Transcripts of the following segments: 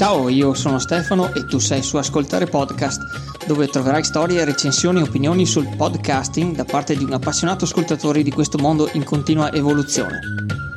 Ciao, io sono Stefano e tu sei su Ascoltare Podcast, dove troverai storie, recensioni e opinioni sul podcasting da parte di un appassionato ascoltatore di questo mondo in continua evoluzione.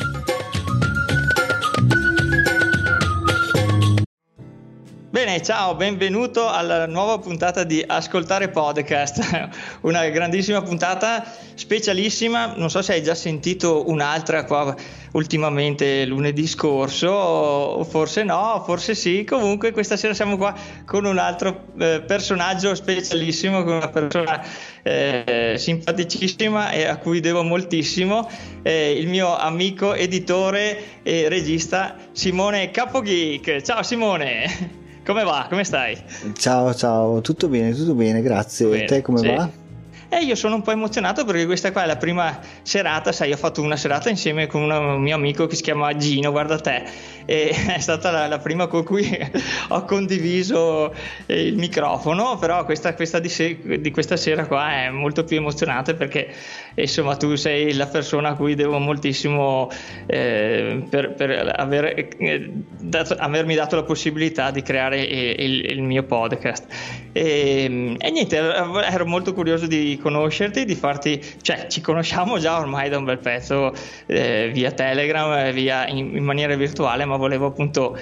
Bene, ciao, benvenuto alla nuova puntata di Ascoltare Podcast, una grandissima puntata, specialissima, non so se hai già sentito un'altra qua ultimamente lunedì scorso, forse no, forse sì, comunque questa sera siamo qua con un altro eh, personaggio specialissimo, con una persona eh, simpaticissima e a cui devo moltissimo, eh, il mio amico, editore e regista Simone Capogeek. Ciao Simone! Come va? Come stai? Ciao, ciao, tutto bene, tutto bene, grazie. Bene, Te come sì. va? E io sono un po' emozionato perché questa qua è la prima serata, sai, ho fatto una serata insieme con un mio amico che si chiama Gino, guarda te, e è stata la, la prima con cui ho condiviso il microfono, però questa, questa di, se, di, questa sera qua è molto più emozionante perché insomma tu sei la persona a cui devo moltissimo eh, per, per aver, eh, dato, avermi dato la possibilità di creare il, il mio podcast. E, e, niente, ero molto curioso di conoscerti, di farti, cioè ci conosciamo già ormai da un bel pezzo eh, via Telegram, via in, in maniera virtuale, ma volevo appunto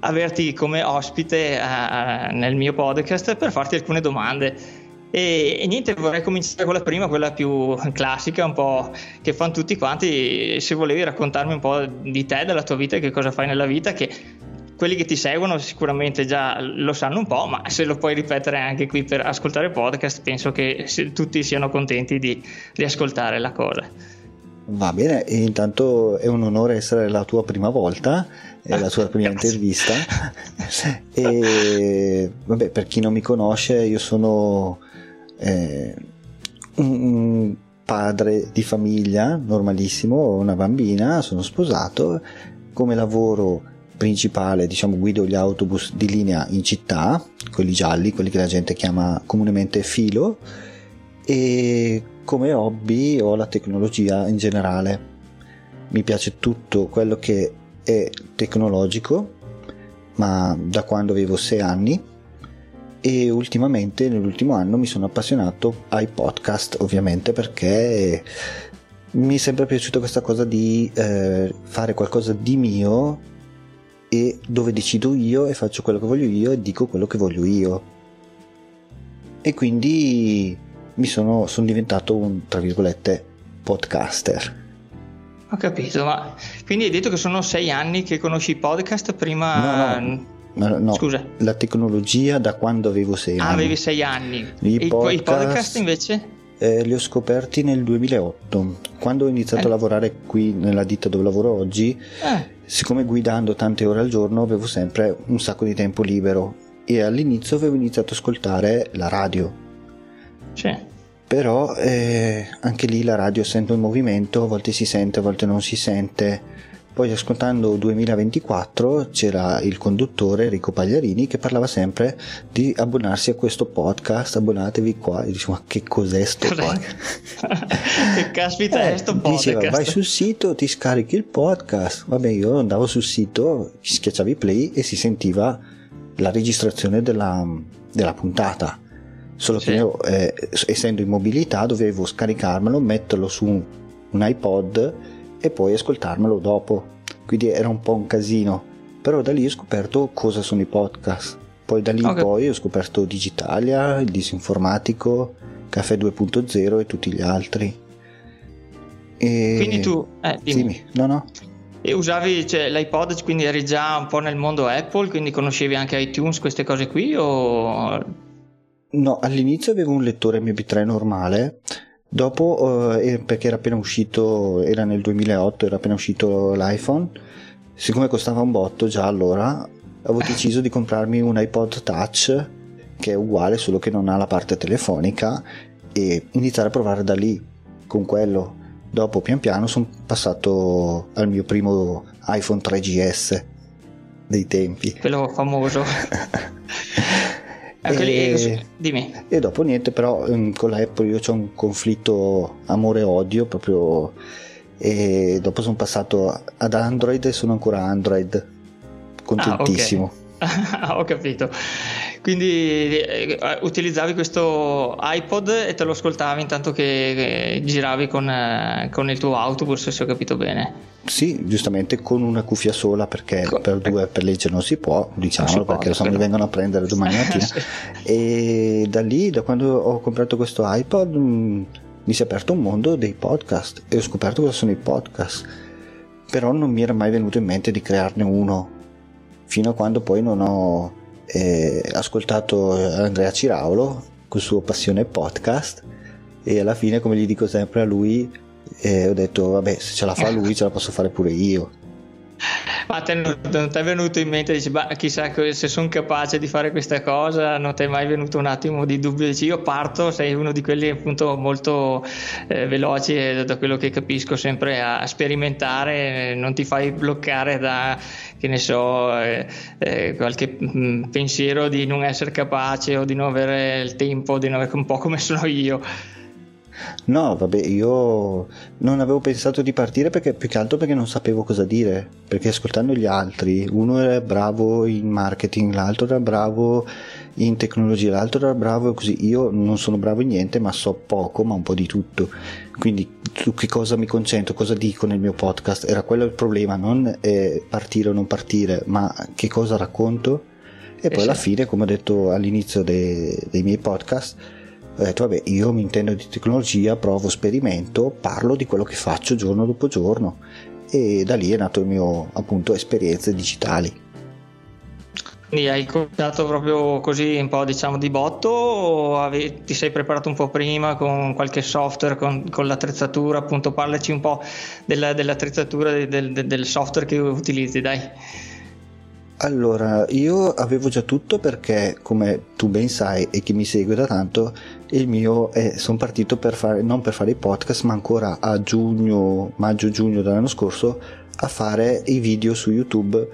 averti come ospite uh, nel mio podcast per farti alcune domande. E, e, niente, vorrei cominciare con la prima, quella più classica, un po' che fanno tutti quanti. Se volevi raccontarmi un po' di te, della tua vita, che cosa fai nella vita, che quelli che ti seguono sicuramente già lo sanno un po', ma se lo puoi ripetere anche qui per ascoltare il podcast, penso che tutti siano contenti di, di ascoltare la cosa. Va bene, intanto è un onore essere la tua prima volta, è la tua prima intervista. e vabbè, per chi non mi conosce, io sono eh, un padre di famiglia normalissimo, ho una bambina, sono sposato, come lavoro principale, diciamo, guido gli autobus di linea in città, quelli gialli, quelli che la gente chiama comunemente filo e come hobby ho la tecnologia in generale. Mi piace tutto quello che è tecnologico, ma da quando avevo 6 anni e ultimamente nell'ultimo anno mi sono appassionato ai podcast ovviamente perché mi è sempre piaciuta questa cosa di eh, fare qualcosa di mio e dove decido io e faccio quello che voglio io e dico quello che voglio io e quindi mi sono, sono diventato un, tra virgolette, podcaster. Ho capito, ma quindi hai detto che sono sei anni che conosci i podcast prima... No, no. No, Scusa. La tecnologia da quando avevo sei ah, anni. Avevi sei anni. I, e podcast, i podcast invece? Eh, li ho scoperti nel 2008. Quando ho iniziato eh. a lavorare qui nella ditta dove lavoro oggi, eh. siccome guidando tante ore al giorno avevo sempre un sacco di tempo libero e all'inizio avevo iniziato ad ascoltare la radio sì. Però eh, anche lì la radio essendo in movimento, a volte si sente, a volte non si sente. Poi ascoltando 2024 c'era il conduttore Enrico Pagliarini che parlava sempre di abbonarsi a questo podcast, abbonatevi qua. E dicevo, ma che cos'è sto podcast? che caspita eh, è sto podcast? Diceva, vai sul sito, ti scarichi il podcast. Vabbè, io andavo sul sito, schiacciavi play e si sentiva la registrazione della, della puntata solo sì. che io eh, essendo in mobilità dovevo scaricarmelo, metterlo su un, un iPod e poi ascoltarmelo dopo. Quindi era un po' un casino. Però da lì ho scoperto cosa sono i podcast. Poi da lì in okay. poi ho scoperto Digitalia, il disinformatico, Caffè 2.0 e tutti gli altri. E... Quindi tu... Eh, dimmi. Sì, no, no. E usavi cioè, l'iPod, quindi eri già un po' nel mondo Apple, quindi conoscevi anche iTunes, queste cose qui? O No, all'inizio avevo un lettore MP3 normale, dopo, eh, perché era appena uscito, era nel 2008, era appena uscito l'iPhone, siccome costava un botto già allora, avevo deciso di comprarmi un iPod Touch, che è uguale, solo che non ha la parte telefonica, e iniziare a provare da lì, con quello. Dopo, pian piano, sono passato al mio primo iPhone 3GS dei tempi. Quello famoso. E, dimmi. e dopo niente, però mm, con la Apple io ho un conflitto amore-odio proprio. E dopo sono passato ad Android e sono ancora Android. Contentissimo. Ah, okay. Ho capito. Quindi eh, utilizzavi questo iPod e te lo ascoltavi intanto che, che giravi con, eh, con, il tuo autobus, se ho capito bene. Sì, giustamente con una cuffia sola perché Co- per due per legge non si può, diciamolo perché se no mi vengono a prendere domani mattina. sì. E da lì, da quando ho comprato questo iPod, mh, mm, mi si è aperto un mondo dei podcast e ho scoperto cosa sono i podcast. Però non mi era mai venuto in mente di crearne uno fino a quando poi non ho eh, ascoltato Andrea Ciraulo con il suo passione podcast e alla fine come gli dico sempre a lui eh, ho detto vabbè se ce la fa lui ce la posso fare pure io ma te non, ti è venuto in mente, dici, bah, chissà se sono capace di fare questa cosa, non ti è mai venuto un attimo di dubbio, dici io parto, sei uno di quelli appunto molto eh, veloci e da quello che capisco sempre a sperimentare, non ti fai bloccare da, che ne so, eh, eh, qualche mm, pensiero di non essere capace o di non avere il tempo, di non avere un po' come sono io. No, vabbè, io non avevo pensato di partire perché più che altro perché non sapevo cosa dire. Perché ascoltando gli altri, uno era bravo in marketing, l'altro era bravo in tecnologia, l'altro era bravo così. Io non sono bravo in niente, ma so poco, ma un po' di tutto. Quindi su che cosa mi concentro, cosa dico nel mio podcast? Era quello il problema, non eh, partire o non partire, ma che cosa racconto. E poi alla fine, come ho detto all'inizio dei, dei miei podcast, ho detto vabbè io mi intendo di tecnologia, provo, sperimento, parlo di quello che faccio giorno dopo giorno e da lì è nato il mio appunto esperienze digitali. Quindi hai cominciato proprio così un po' diciamo di botto o ave- ti sei preparato un po' prima con qualche software, con, con l'attrezzatura? Appunto parlaci un po' della, dell'attrezzatura del, del, del software che utilizzi, dai. Allora, io avevo già tutto perché, come tu ben sai e chi mi segue da tanto, il mio è, sono partito per fare, non per fare i podcast, ma ancora a giugno, maggio-giugno dell'anno scorso, a fare i video su YouTube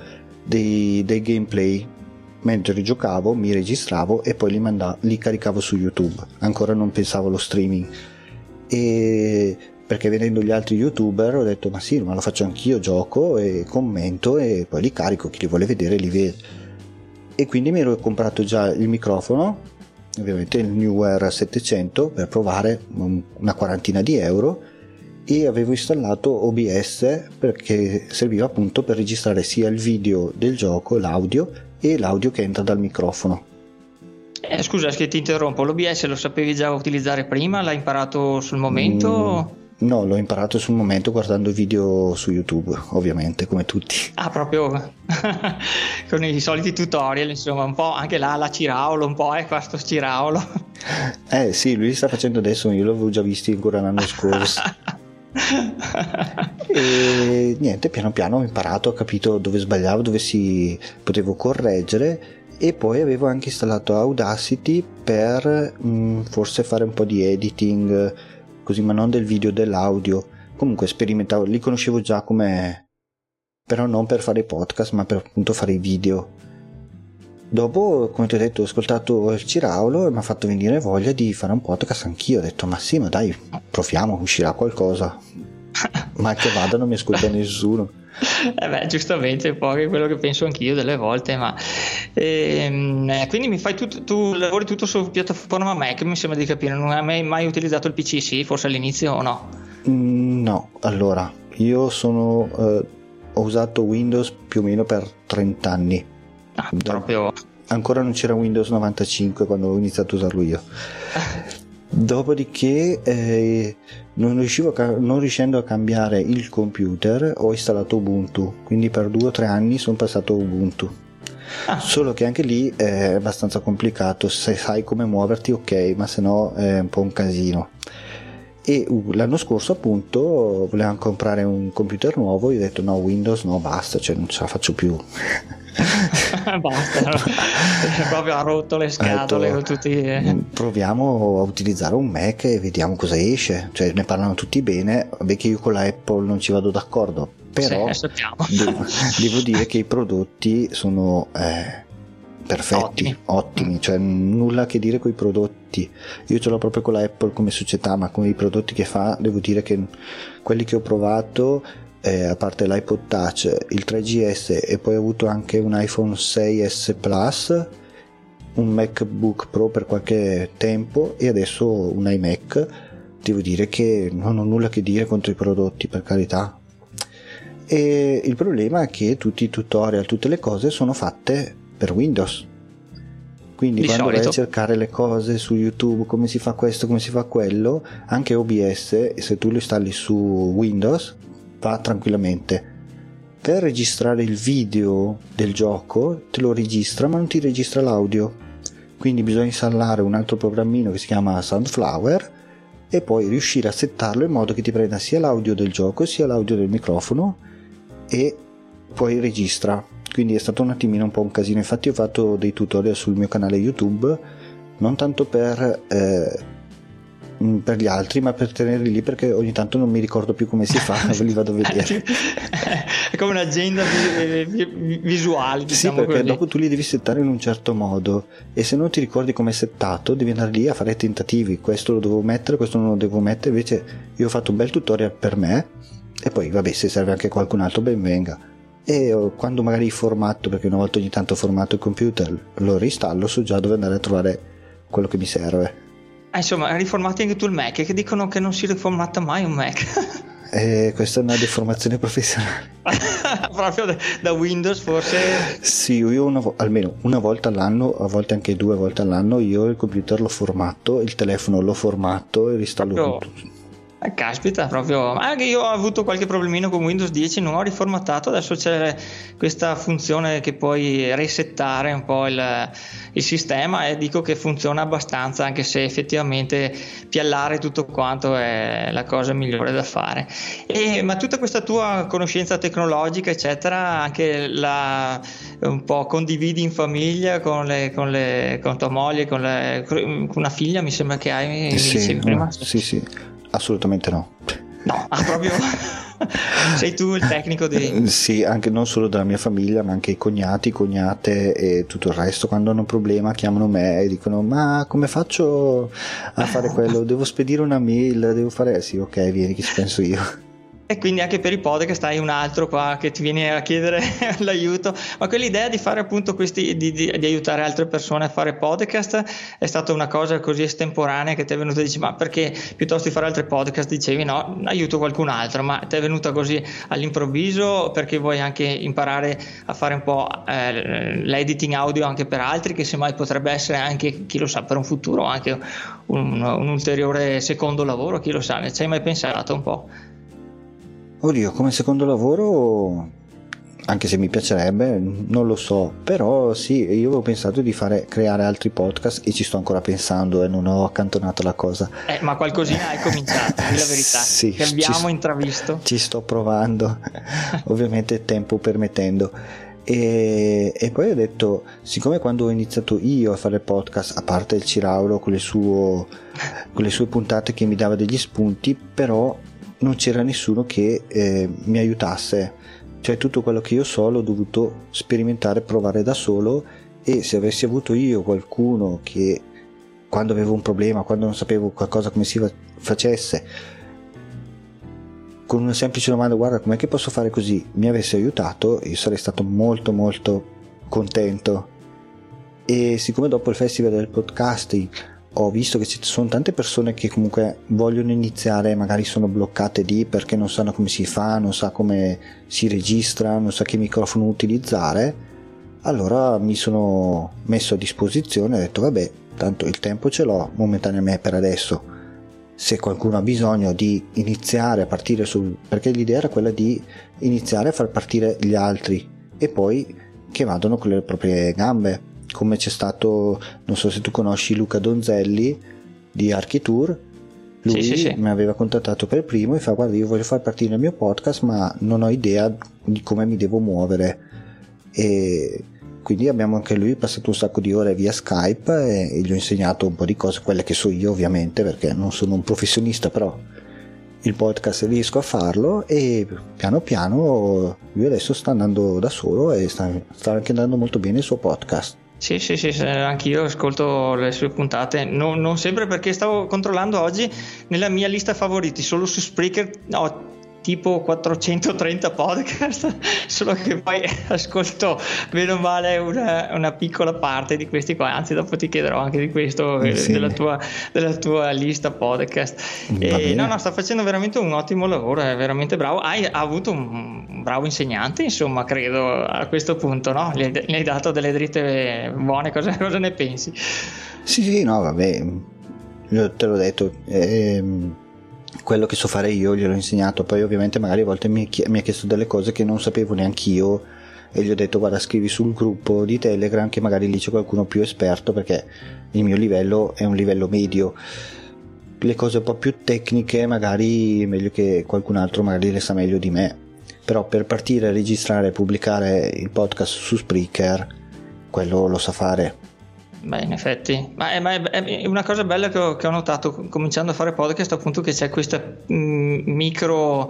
dei, dei gameplay. Mentre giocavo mi registravo e poi li, mandavo, li caricavo su YouTube. Ancora non pensavo allo streaming. E perché vedendo gli altri youtuber ho detto ma sì ma lo faccio anch'io gioco e commento e poi li carico chi li vuole vedere li vede e quindi mi ero comprato già il microfono ovviamente il Newer 700 per provare una quarantina di euro e avevo installato OBS perché serviva appunto per registrare sia il video del gioco l'audio e l'audio che entra dal microfono eh, scusa che ti interrompo, l'OBS lo sapevi già utilizzare prima? L'hai imparato sul momento? Mm, No, l'ho imparato sul momento guardando video su YouTube, ovviamente, come tutti. Ah, proprio con i soliti tutorial, insomma, un po' anche là la Ciraulo, un po' è eh, questo Ciraulo. Eh sì, lui sta facendo adesso, io l'avevo già visto ancora l'anno scorso. e niente, piano piano ho imparato, ho capito dove sbagliavo, dove si potevo correggere e poi avevo anche installato Audacity per mh, mm, forse fare un po' di editing così ma non del video dell'audio. Comunque sperimentavo li conoscevo già come però non per fare podcast ma per appunto fare i video. Dopo come ti ho detto ho ascoltato il Ciraulo e mi ha fatto venire voglia di fare un podcast anch'io. Ho detto ma sì ma dai proviamo uscirà qualcosa. Ma che vada non mi ascolta nessuno eh beh, giustamente, un po' quello che penso anch'io delle volte, ma ehm, eh, quindi mi fai tutto, tu lavori tutto su piattaforma Mac, mi sembra di capire, non hai mai, mai utilizzato il PC, sì, forse all'inizio o no? Mm, no, allora, io sono, eh, ho usato Windows più o meno per 30 anni. Ah, proprio... Ancora non c'era Windows 95 quando ho iniziato a usarlo io. Dopodiché, eh, non, a, non, riuscendo a cambiare il computer, ho installato Ubuntu. Quindi per due o tre anni sono passato a Ubuntu. Ah. Solo che anche lì è abbastanza complicato. Se sai come muoverti, ok, ma se no è un po' un casino. E uh, l'anno scorso, appunto, volevamo comprare un computer nuovo. Io ho detto: no, Windows no, basta, cioè non ce la faccio più. Basta, proprio ha rotto le scatole detto, con tutti. Mm, proviamo a utilizzare un Mac e vediamo cosa esce. Cioè, ne parlano tutti bene. Vabbè, che io con la Apple non ci vado d'accordo, però sì, devo, devo, dire che i prodotti sono eh, perfetti, ottimi. ottimi, cioè nulla che dire con i prodotti. Io ce l'ho proprio con la Apple come società, ma con i prodotti che fa, devo dire che quelli che ho provato eh, a parte l'iPod Touch, il 3GS e poi ho avuto anche un iPhone 6S Plus, un MacBook Pro per qualche tempo e adesso un iMac. Devo dire che non ho nulla che dire contro i prodotti, per carità. E il problema è che tutti i tutorial, tutte le cose sono fatte per Windows. Quindi Di quando solito. vai a cercare le cose su YouTube, come si fa questo, come si fa quello, anche OBS, se tu lo installi su Windows, va tranquillamente. Per registrare il video del gioco, te lo registra, ma non ti registra l'audio. Quindi bisogna installare un altro programmino che si chiama Soundflower e poi riuscire a settarlo in modo che ti prenda sia l'audio del gioco sia l'audio del microfono e poi registra. Quindi è stato un attimino un po' un casino. Infatti ho fatto dei tutorial sul mio canale YouTube, non tanto per, eh, mh, per gli altri, ma per tenerli lì perché ogni tanto non mi ricordo più come si fa, ve li vado a vedere. è come un'agenda vi- visuale, Sì, diciamo perché così. dopo tu li devi settare in un certo modo e se non ti ricordi come è settato devi andare lì a fare tentativi, questo lo devo mettere, questo non lo devo mettere, invece io ho fatto un bel tutorial per me e poi vabbè se serve anche qualcun altro ben venga. E eh, quando magari formato, perché una volta ogni tanto formato il computer, lo reinstallo, so già dove andare a trovare quello che mi serve. Ah, insomma, riformati anche tu il Mac, che dicono che non si riformata mai un Mac. E questa è una deformazione professionale. Proprio da, Windows forse. Sì, io una almeno una volta all'anno, a volte anche due volte all'anno, io il computer l'ho formato, il telefono l'ho formato e ristallo Proprio- tutto. Eh, caspita, proprio. Anche io ho avuto qualche problemino con Windows 10, non ho riformattato. Adesso c'è questa funzione che puoi resettare un po' il, il sistema e dico che funziona abbastanza, anche se effettivamente piallare tutto quanto è la cosa migliore da fare. E, ma tutta questa tua conoscenza tecnologica, eccetera, anche la un po' condividi in famiglia con, le, con, le, con tua moglie, con, le, con una figlia, mi sembra che hai, mi Sì, dicevi prima. sì, sì, assolutamente no. No, ah, proprio sei tu il tecnico di... Eh, Sì, anche non solo della mia famiglia, ma anche i cognati, cognate e tutto il resto. Quando hanno un problema chiamano me e dicono: Ma come faccio a fare quello? Devo spedire una mail, devo fare. Sì, ok, vieni, che ci penso io. E quindi anche per i podcast hai un altro qua che ti viene a chiedere l'aiuto. Ma quell'idea di fare appunto questi, di, di- di aiutare altre persone a fare podcast è stata una cosa così estemporanea che ti è venuta e dici: Ma perché piuttosto di fare altri podcast dicevi no, aiuto qualcun altro? Ma ti è venuta così all'improvviso perché vuoi anche imparare a fare un po' eh, l'editing audio anche per altri, che semmai potrebbe essere anche, chi lo sa, per un futuro anche un, un ulteriore secondo lavoro, chi lo sa, ne ci hai mai pensato un po'? Oddio, come secondo lavoro, anche se mi piacerebbe, non lo so, però sì, io avevo pensato di fare, creare altri podcast e ci sto ancora pensando e non ho accantonato la cosa. Eh, ma qualcosina hai cominciato, di la verità, Sì, che ci- abbiamo intravisto. Ci sto provando, ovviamente tempo permettendo. E, e poi ho detto, siccome quando ho iniziato io a fare podcast, a parte il Ciraulo con le, suo- con le sue puntate che mi dava degli spunti, però non c'era nessuno che eh, mi aiutasse. Cioè tutto quello che io so l'ho dovuto sperimentare, provare da solo e se avessi avuto io qualcuno che quando avevo un problema, quando non sapevo qualcosa come si fa- facesse, con una semplice domanda, guarda com'è che posso fare così, mi avesse aiutato, io sarei stato molto molto contento. E siccome dopo il festival del podcasting ho visto che ci sono tante persone che comunque vogliono iniziare, magari sono bloccate lì perché non sanno come si fa, non sa come si registra, non sa che microfono utilizzare, allora mi sono messo a disposizione e ho detto vabbè, tanto il tempo ce l'ho momentaneamente per adesso. Se qualcuno ha bisogno di iniziare a partire sul perché l'idea era quella di iniziare a far partire gli altri e poi che vadano con le proprie gambe come c'è stato non so se tu conosci Luca Donzelli di Architour lui Sì, sì, sì. mi aveva contattato per primo e fa guarda io voglio far partire il mio podcast ma non ho idea di come mi devo muovere e quindi abbiamo anche lui passato un sacco di ore via Skype e gli ho insegnato un po' di cose, quelle che so io ovviamente perché non sono un professionista, però il podcast riesco a farlo e piano piano lui adesso sta andando da solo e sta, sta anche andando molto bene il suo podcast. Sì, sì, sì, anch'io ascolto le sue puntate, non, non sempre perché stavo controllando oggi nella mia lista favoriti, solo su Spreaker ho tipo 430 podcast, solo che poi ascolto meno male una, una, piccola parte di questi qua, anzi dopo ti chiederò anche di questo, eh, sì. della, tua, della, tua, lista podcast. E, no, no, sta facendo veramente un ottimo lavoro, è veramente bravo. Hai avuto un bravo insegnante, insomma, credo a questo punto, no? Gli hai, gli hai dato delle dritte buone, cosa, cosa, ne pensi? Sì, sì, no, vabbè, te l'ho detto. Ehm quello che so fare io gliel'ho insegnato, poi ovviamente magari a volte mi, mi ha chiesto delle cose che non sapevo neanche io e gli ho detto guarda scrivi sul gruppo di Telegram che magari lì c'è qualcuno più esperto perché il mio livello è un livello medio. Le cose un po' più tecniche magari è meglio che qualcun altro magari le sa meglio di me. Però per partire, registrare e pubblicare il podcast su Spreaker, quello lo sa fare Beh, in effetti, ma è, ma è, una cosa bella che ho, che ho, notato cominciando a fare podcast, appunto, che c'è questa mh, micro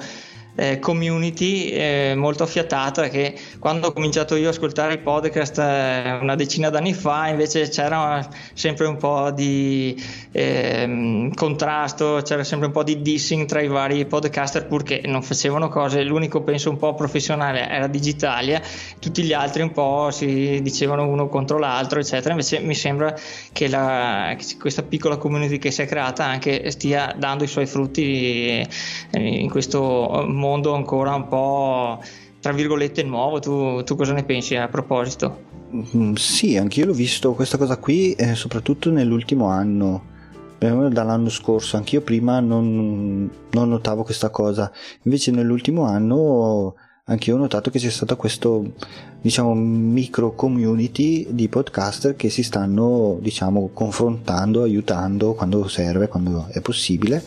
eh, community eh, molto affiatata che quando ho cominciato io a ascoltare i podcast eh, una decina d'anni fa invece c'era sempre un po' di ehm, contrasto, c'era sempre un po' di dissing tra i vari podcaster purché non facevano cose, l'unico penso un po' professionale era Digitalia, tutti gli altri un po' si dicevano uno contro l'altro eccetera, invece mi sembra che, la, questa piccola community che si è creata anche stia dando i suoi frutti eh, in questo mondo ancora un po' tra virgolette nuovo. Tu, tu cosa ne pensi a proposito? Mm, sì, anch'io l'ho visto questa cosa qui, eh, soprattutto nell'ultimo anno. Dall'anno scorso, anch'io prima non, non notavo questa cosa, invece nell'ultimo anno anche io ho notato che c'è stato questo diciamo micro community di podcaster che si stanno diciamo confrontando aiutando quando serve quando è possibile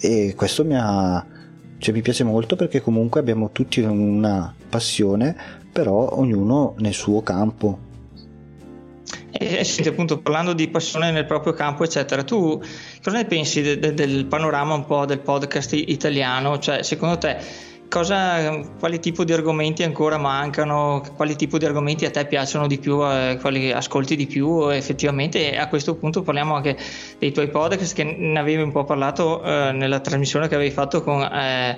e questo mi ha cioè, mi piace molto perché comunque abbiamo tutti una passione, però ognuno nel suo campo. E senti, appunto, parlando di passione nel proprio campo, eccetera, tu cosa ne pensi de- de- del panorama un po' del podcast italiano? Cioè, secondo te cosa, quali tipo di argomenti ancora mancano, quali tipo di argomenti a te piacciono di più, eh, quali ascolti di più effettivamente. E a questo punto parliamo anche dei tuoi podcast che ne avevi un po' parlato eh, nella trasmissione che avevi fatto con eh,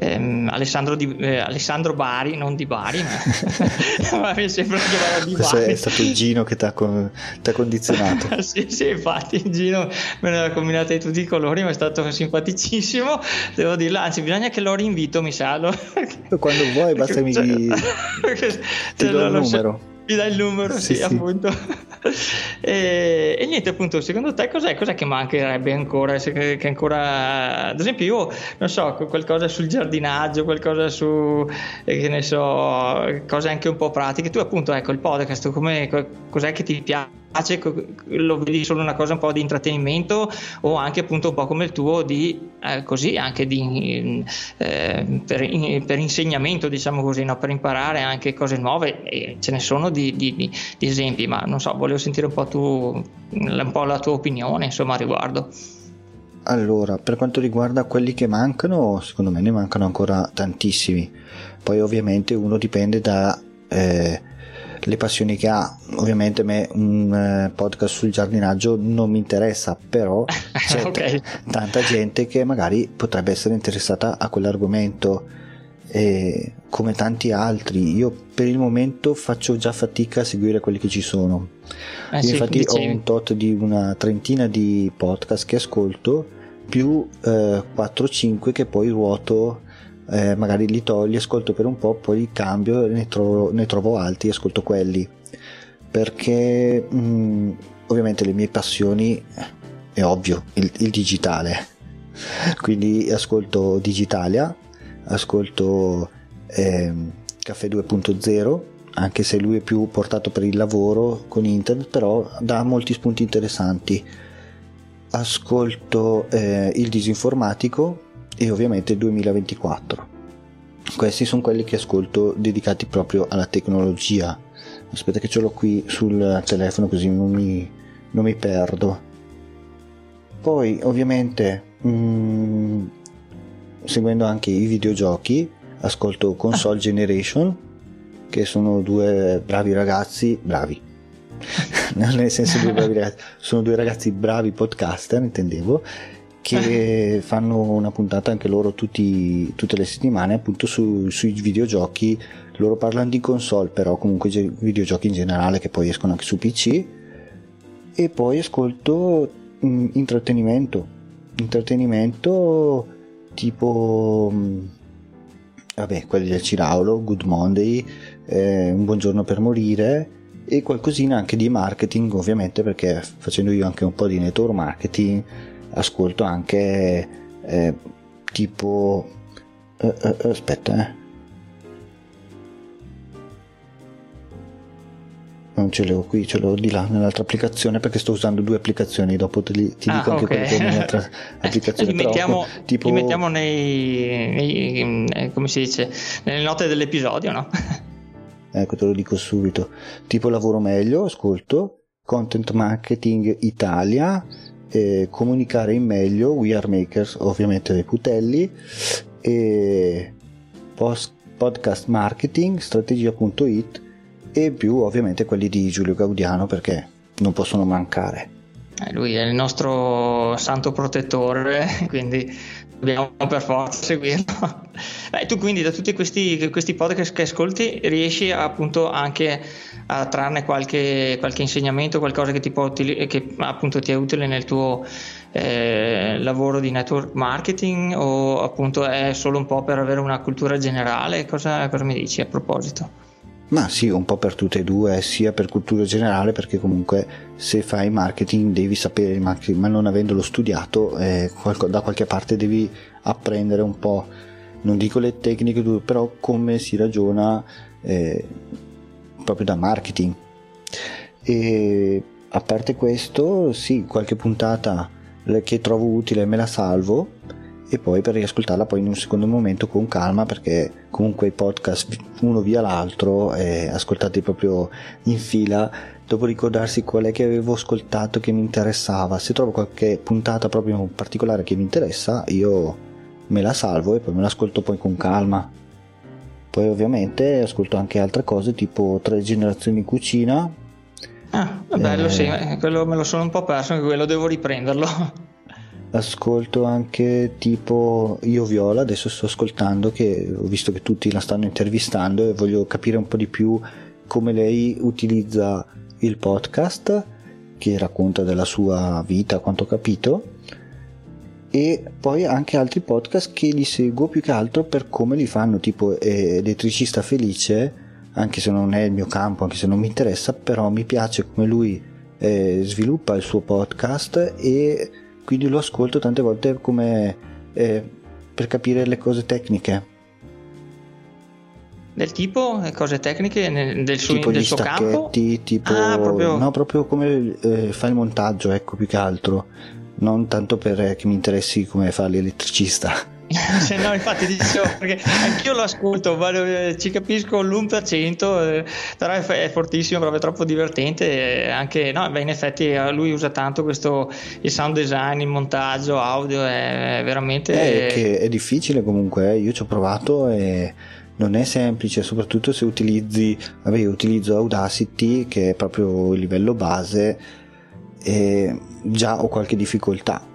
ehm, Alessandro, di, eh, Alessandro, Bari, non di Bari, ma, ma mi sembra che vada di Questo Bari. è stato il Gino che ti ha con, condizionato. sì, sì, infatti il Gino me ne ha combinate di tutti i colori, ma è stato simpaticissimo, devo dirlo, anzi bisogna che lo rinvito, mi sa. Lo... Quando vuoi basta mi cioè, ti do il numero. Mi dai il numero, sì, sì, appunto. e, e, niente, appunto, secondo te cos'è, cos'è che mancherebbe ancora? Che, che, ancora, ad esempio, io non so, qualcosa sul giardinaggio, qualcosa su, eh, che ne so, cose anche un po' pratiche. Tu, appunto, ecco il podcast, come, cos'è che ti piace? Lo vedi solo una cosa un po' di intrattenimento o anche appunto un po' come il tuo di eh, così anche di, eh, per, per, insegnamento diciamo così no? per imparare anche cose nuove e ce ne sono di, di, di, esempi ma non so volevo sentire un po' tu un po' la tua opinione insomma a riguardo allora per quanto riguarda quelli che mancano secondo me ne mancano ancora tantissimi poi ovviamente uno dipende da eh, le passioni che ha. Ovviamente a me un eh, podcast sul giardinaggio non mi interessa, però c'è okay. t- tanta gente che magari potrebbe essere interessata a quell'argomento. E come tanti altri, io per il momento faccio già fatica a seguire quelli che ci sono. Eh sì, infatti ho un tot di una trentina di podcast che ascolto, più eh, 4-5 che poi ruoto eh, magari li togli, ascolto per un po', poi cambio, ne trovo, ne trovo altri e ascolto quelli. Perché mh, mm, ovviamente le mie passioni è ovvio, il, il digitale. Quindi ascolto Digitalia, ascolto eh, Caffè 2.0, anche se lui è più portato per il lavoro con internet, però dà molti spunti interessanti. Ascolto eh, il disinformatico e ovviamente 2024. Questi sono quelli che ascolto dedicati proprio alla tecnologia. Aspetta che ce l'ho qui sul telefono così non mi, non mi perdo. Poi ovviamente mh, mm, seguendo anche i videogiochi ascolto Console ah. Generation che sono due bravi ragazzi, bravi, nel senso due bravi ragazzi, sono due ragazzi bravi podcaster intendevo che fanno una puntata anche loro tutti, tutte le settimane appunto su, sui videogiochi. Loro parlano di console però comunque videogiochi in generale che poi escono anche su PC e poi ascolto mh, mm, intrattenimento. Intrattenimento tipo mh, mm, vabbè quelli del Ciraulo Good Monday eh, Un buongiorno per morire e qualcosina anche di marketing ovviamente perché facendo io anche un po' di network marketing ascolto anche eh, tipo eh, eh, aspetta eh non ce l'ho qui, ce l'ho di là nell'altra applicazione perché sto usando due applicazioni. Dopo ti, ti ah, dico anche okay. quello nell'altra applicazione. li, mettiamo, tipo... li mettiamo nei, nei, eh, come si dice, nelle note dell'episodio, no? ecco, te lo dico subito. Tipo lavoro meglio, ascolto, content marketing Italia, eh, comunicare in meglio, We Are Makers, ovviamente dei Putelli, e post, podcast marketing, strategia.it e più ovviamente quelli di Giulio Gaudiano perché non possono mancare. Eh, lui è il nostro santo protettore, quindi dobbiamo per forza seguirlo. Beh, tu quindi da tutti questi, questi, podcast che ascolti riesci appunto anche a trarne qualche, qualche insegnamento, qualcosa che, ti, può, che appunto ti è utile nel tuo eh, lavoro di network marketing o appunto è solo un po' per avere una cultura generale? Cosa, cosa mi dici a proposito? Ma sì, un po' per tutte e due, sia per cultura generale, perché comunque se fai marketing devi sapere il marketing, ma non avendolo studiato, eh, da qualche parte devi apprendere un po', non dico le tecniche, però come si ragiona eh, proprio da marketing. E a parte questo, sì, qualche puntata che trovo utile me la salvo e poi per riascoltarla poi in un secondo momento con calma perché comunque i podcast uno via l'altro e ascoltati proprio in fila dopo ricordarsi qual è che avevo ascoltato che mi interessava. Se trovo qualche puntata proprio particolare che mi interessa io me la salvo e poi me l'ascolto poi con calma. Poi ovviamente ascolto anche altre cose tipo tre generazioni in cucina. Ah bello eh, sì quello me lo sono un po' perso anche quello devo riprenderlo ascolto anche tipo Io Viola, adesso sto ascoltando che ho visto che tutti la stanno intervistando e voglio capire un po' di più come lei utilizza il podcast che racconta della sua vita, quanto ho capito e poi anche altri podcast che li seguo più che altro per come li fanno, tipo eh, Elettricista Felice, anche se non è il mio campo, anche se non mi interessa, però mi piace come lui eh, sviluppa il suo podcast e quindi lo ascolto tante volte come eh, per capire le cose tecniche. Del tipo cose tecniche nel, del suo, tipo del suo campo? Tipo, ah, proprio... No, proprio come eh, fa il montaggio, ecco più che altro. Non tanto per eh, che mi interessi come fa l'elettricista. Se no, infatti dicevo perché anch'io lo ascolto, eh, ci capisco l'1%, eh, però è, fortissimo, proprio troppo divertente. Anche, no, beh, in effetti eh, lui usa tanto questo il sound design, il montaggio, audio, è veramente. È, che è difficile comunque, io ci ho provato e non è semplice, soprattutto se utilizzi, vabbè, utilizzo Audacity che è proprio il livello base e già ho qualche difficoltà.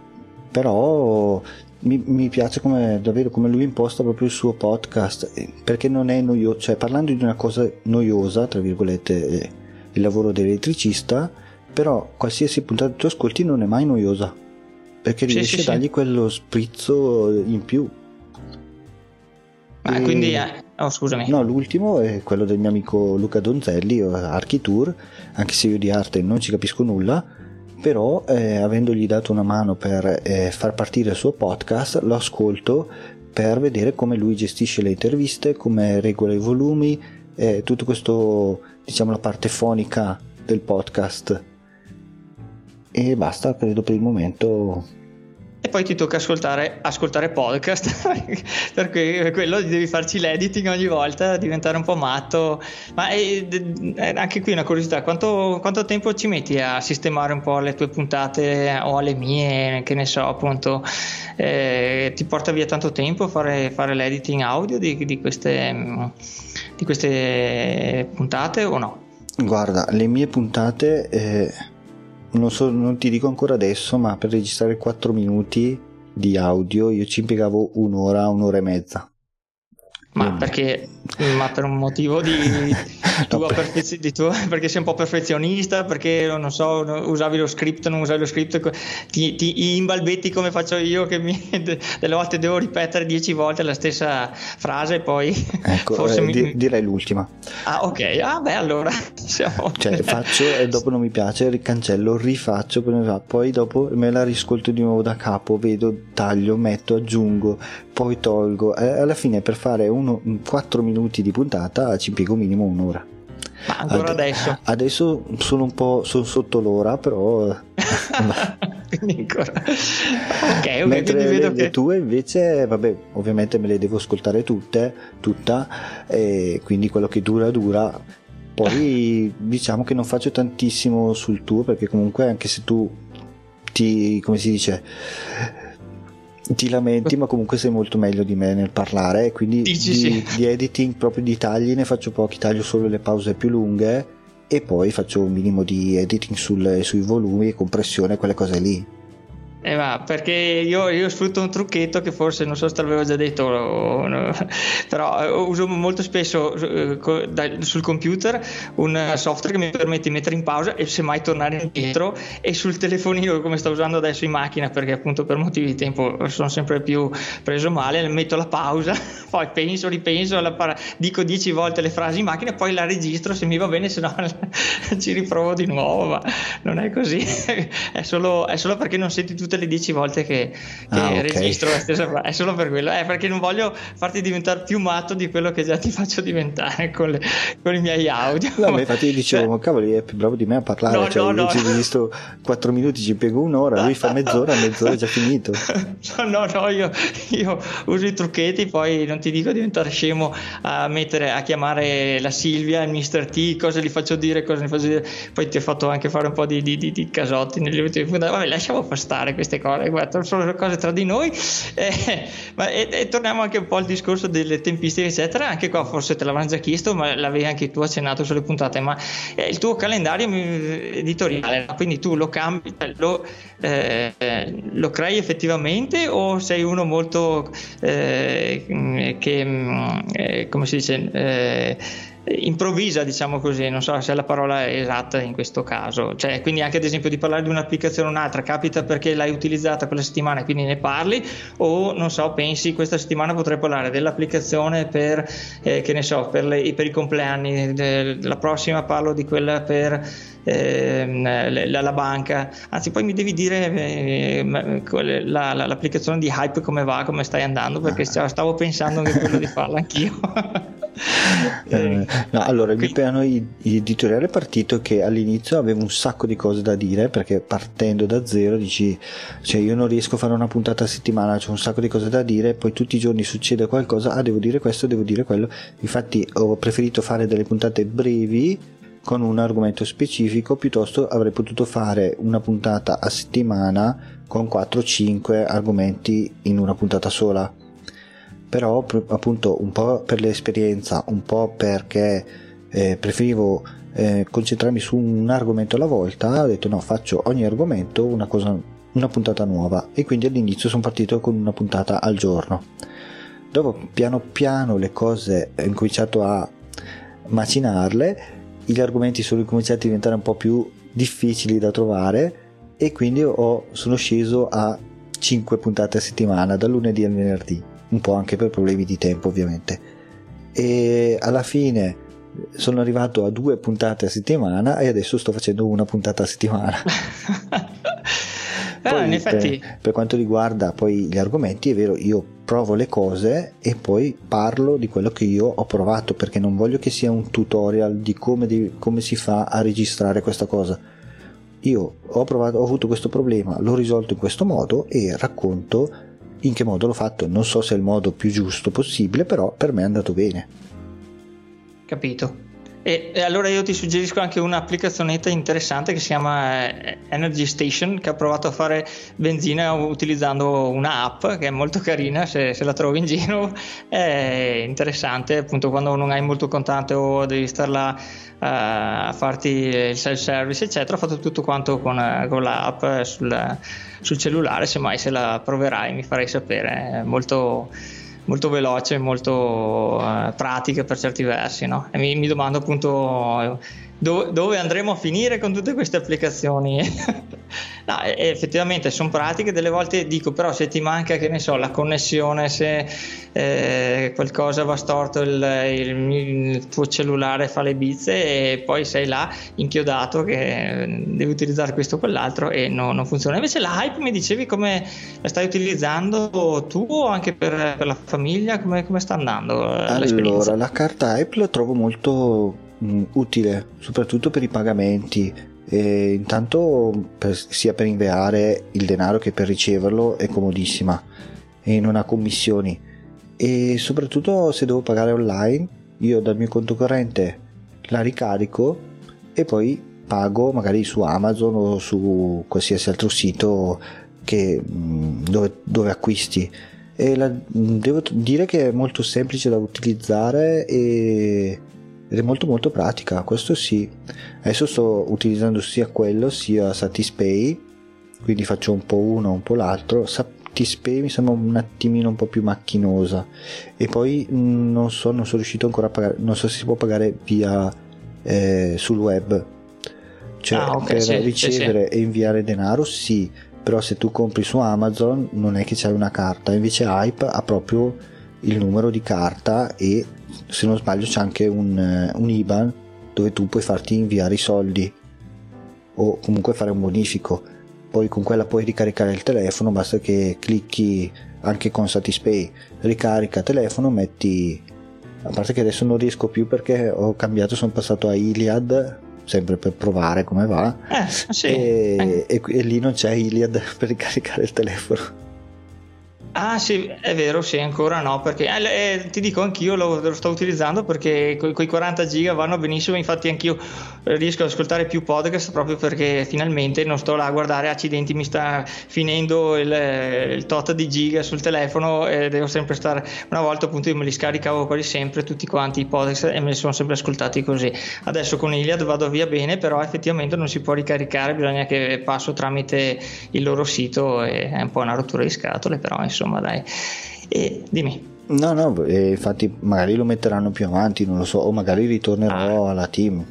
Però mi, mi, piace come, davvero come lui imposta proprio il suo podcast eh, perché non è noioso, cioè parlando di una cosa noiosa, tra virgolette, eh, il lavoro dell'elettricista, però qualsiasi puntata tu ascolti non è mai noiosa perché sì, riesce sì, a dargli sì. quello sprizzo in più. Ah, e... quindi, eh, oh, scusami. No, l'ultimo è quello del mio amico Luca Donzelli, Architour, anche se io di arte non ci capisco nulla però eh, avendogli dato una mano per eh, far partire il suo podcast lo ascolto per vedere come lui gestisce le interviste, come regola i volumi, eh, tutto questo diciamo la parte fonica del podcast. E basta credo per il momento e poi ti tocca ascoltare, ascoltare podcast perché quello devi farci l'editing ogni volta diventare un po' matto ma è, è anche qui una curiosità quanto, quanto, tempo ci metti a sistemare un po' le tue puntate o alle mie che ne so appunto eh, ti porta via tanto tempo fare, fare l'editing audio di, di, queste, di queste puntate o no? guarda le mie puntate eh non, so, non ti dico ancora adesso, ma per registrare 4 minuti di audio io ci impiegavo un'ora, un'ora e mezza. Ma perché? Ma per un motivo di, tua perfezio, di tua, perché sei un po' perfezionista, perché non so, usavi lo script, non usavi lo script, ti, ti imbalbetti come faccio io, che mi, delle volte devo ripetere dieci volte la stessa frase e poi ecco, forse eh, mi... direi l'ultima. Ah, ok, ah, beh, allora siamo... cioè, faccio e dopo non mi piace, ricancello, rifaccio, poi dopo me la riscolto di nuovo da capo, vedo, taglio, metto, aggiungo, poi tolgo. Eh, alla fine per fare uno, 4 minuti di puntata ci impiego minimo un'ora. Ma ancora Ad- adesso? Adesso sono un po' sono sotto l'ora, però. quindi ancora. Ok, ok. Mentre le, vedo le che... tue invece, vabbè, ovviamente me le devo ascoltare tutte, tutta, e quindi quello che dura, dura. Poi diciamo che non faccio tantissimo sul tuo, perché comunque anche se tu ti, come si dice ti lamenti, ma comunque sei molto meglio di me nel parlare. Quindi Dici, di, sì. di, editing, proprio di tagli, ne faccio pochi, taglio solo le pause più lunghe e poi faccio un minimo di editing sul, sui volumi, compressione, quelle cose lì. Eh va, perché io, io, sfrutto un trucchetto che forse non so se l'avevo già detto, no, però eh, uso molto spesso eh, sul computer un software che mi permette di mettere in pausa e semmai tornare indietro e sul telefonino come sto usando adesso in macchina perché appunto per motivi di tempo sono sempre più preso male, metto la pausa, poi penso, ripenso, par- dico dieci volte le frasi in macchina e poi la registro se mi va bene, se no ci riprovo di nuovo, ma non è così, è solo, è solo perché non senti tutte tutte le dieci volte che, che ah, okay. registro la stessa frase, è solo per quello, è perché non voglio farti diventare più matto di quello che già ti faccio diventare con, le, con i miei audio. No, infatti io dicevo, cioè, ma cavoli, è più bravo di me a parlare, no, cioè no, no. ho visto 4 minuti, ci impiego un'ora, lui fa mezz'ora, mezz'ora è già finito. No, no, io, io uso i trucchetti, poi non ti dico diventare scemo a mettere, a chiamare la Silvia, il Mr. T, cosa gli faccio dire, cosa gli faccio dire, poi ti ho fatto anche fare un po' di, di, di, di casotti negli ultimi punti, vabbè lasciamo stare queste cose, guarda, sono cose tra di noi. Eh, ma, e, e, torniamo anche un po' al discorso delle tempistiche, eccetera. Anche qua forse te l'avranno già chiesto, ma l'avevi anche tu accennato sulle puntate. Ma eh, il tuo calendario editoriale, quindi tu lo cambi, cioè lo, eh, lo crei effettivamente o sei uno molto eh, che, mm, eh, come si dice? Improvvisa, diciamo così, non so se è la parola esatta in questo caso. Cioè, quindi anche ad esempio di parlare di un'applicazione o un'altra, capita perché l'hai utilizzata quella settimana e quindi ne parli, o non so, pensi questa settimana potrei parlare dell'applicazione per, eh, che ne so, per, le, per i compleanni, de, la prossima parlo di quella per eh, la, la, banca, anzi poi mi devi dire eh, la, la, l'applicazione di Hype come va, come stai andando, perché ah. stavo pensando anche quello di farla anch'io. Eh, no, allora il mio piano editoriale è partito che all'inizio avevo un sacco di cose da dire perché partendo da zero dici cioè io non riesco a fare una puntata a settimana c'è un sacco di cose da dire poi tutti i giorni succede qualcosa ah devo dire questo devo dire quello. Infatti ho preferito fare delle puntate brevi con un argomento specifico piuttosto avrei potuto fare una puntata a settimana con 4-5 argomenti in una puntata sola però appunto un po' per l'esperienza, un po' perché eh, preferivo eh, concentrarmi su un argomento alla volta, ho detto no, faccio ogni argomento una, cosa, una puntata nuova e quindi all'inizio sono partito con una puntata al giorno. Dopo piano piano le cose ho incominciato a macinarle, gli argomenti sono cominciati a diventare un po' più difficili da trovare e quindi ho, sono sceso a 5 puntate a settimana, dal lunedì al venerdì un po' anche per problemi di tempo ovviamente. E alla fine sono arrivato a due puntate a settimana e adesso sto facendo una puntata a settimana. Però in effetti... per, per, quanto riguarda poi gli argomenti, è vero, io provo le cose e poi parlo di quello che io ho provato perché non voglio che sia un tutorial di come, di, come si fa a registrare questa cosa. Io ho, provato, ho avuto questo problema, l'ho risolto in questo modo e racconto in che modo l'ho fatto non so se è il modo più giusto possibile però per me è andato bene. Capito. E, e, allora io ti suggerisco anche un'applicazionetta interessante che si chiama eh, Energy Station, che ha provato a fare benzina utilizzando un'app che è molto carina, se, se la trovi in giro. È interessante, appunto quando non hai molto contante o devi star là uh, a farti il self-service, eccetera, ho fatto tutto quanto con, con l'app sul, sul cellulare, semmai se la proverai mi farai sapere, molto molto veloce, molto uh, pratica per certi versi, no? E mi, mi domando appunto dove, dove, andremo a finire con tutte queste applicazioni. no, effettivamente sono pratiche, delle volte dico però se ti manca, che ne so, la connessione, se eh, qualcosa va storto, il, il, il, tuo cellulare fa le bizze e poi sei là inchiodato che devi utilizzare questo o quell'altro e no, non funziona. Invece la hype mi dicevi come la stai utilizzando tu o anche per, per la famiglia, come, come sta andando? Eh, allora, la carta hype la trovo molto mh, mm, utile, soprattutto per i pagamenti. E intanto per, sia per inviare il denaro che per riceverlo è comodissima e non ha commissioni e soprattutto se devo pagare online io dal mio conto corrente la ricarico e poi pago magari su Amazon o su qualsiasi altro sito che, mm, dove, dove acquisti e la, devo dire che è molto semplice da utilizzare e ed è molto molto pratica, questo sì. Adesso sto utilizzando sia quello sia Satispay, quindi faccio un po' uno, un po' l'altro. Satispay mi sembra un attimino un po' più macchinosa e poi mm, non so, non sono riuscito ancora a pagare, non so se si può pagare via eh, sul web. Cioè ah, okay, per sì, ricevere sì, sì. e inviare denaro sì, però se tu compri su Amazon non è che c'hai una carta, invece Hype ha proprio il numero di carta e se non sbaglio c'è anche un, eh, un IBAN dove tu puoi farti inviare i soldi o comunque fare un bonifico poi con quella puoi ricaricare il telefono basta che clicchi anche con Satispay ricarica telefono metti a parte che adesso non riesco più perché ho cambiato sono passato a Iliad sempre per provare come va eh, sì. e, eh. e, e lì non c'è Iliad per ricaricare il telefono Ah sì, è vero, sì, ancora no, perché eh, eh, ti dico anch'io lo, lo, sto utilizzando perché con i 40 giga vanno benissimo, infatti anch'io eh, riesco ad ascoltare più podcast proprio perché finalmente non sto là a guardare accidenti, mi sta finendo il, il tot di giga sul telefono e devo sempre stare, una volta appunto io me li scaricavo quasi sempre tutti quanti i podcast e me li sono sempre ascoltati così. Adesso con Iliad vado via bene, però effettivamente non si può ricaricare, bisogna che passo tramite il loro sito e è un po' una rottura di scatole, però insomma insomma dai. E, dimmi. No, no, eh, infatti magari lo metteranno più avanti, non lo so, o magari ritornerò ah. alla team.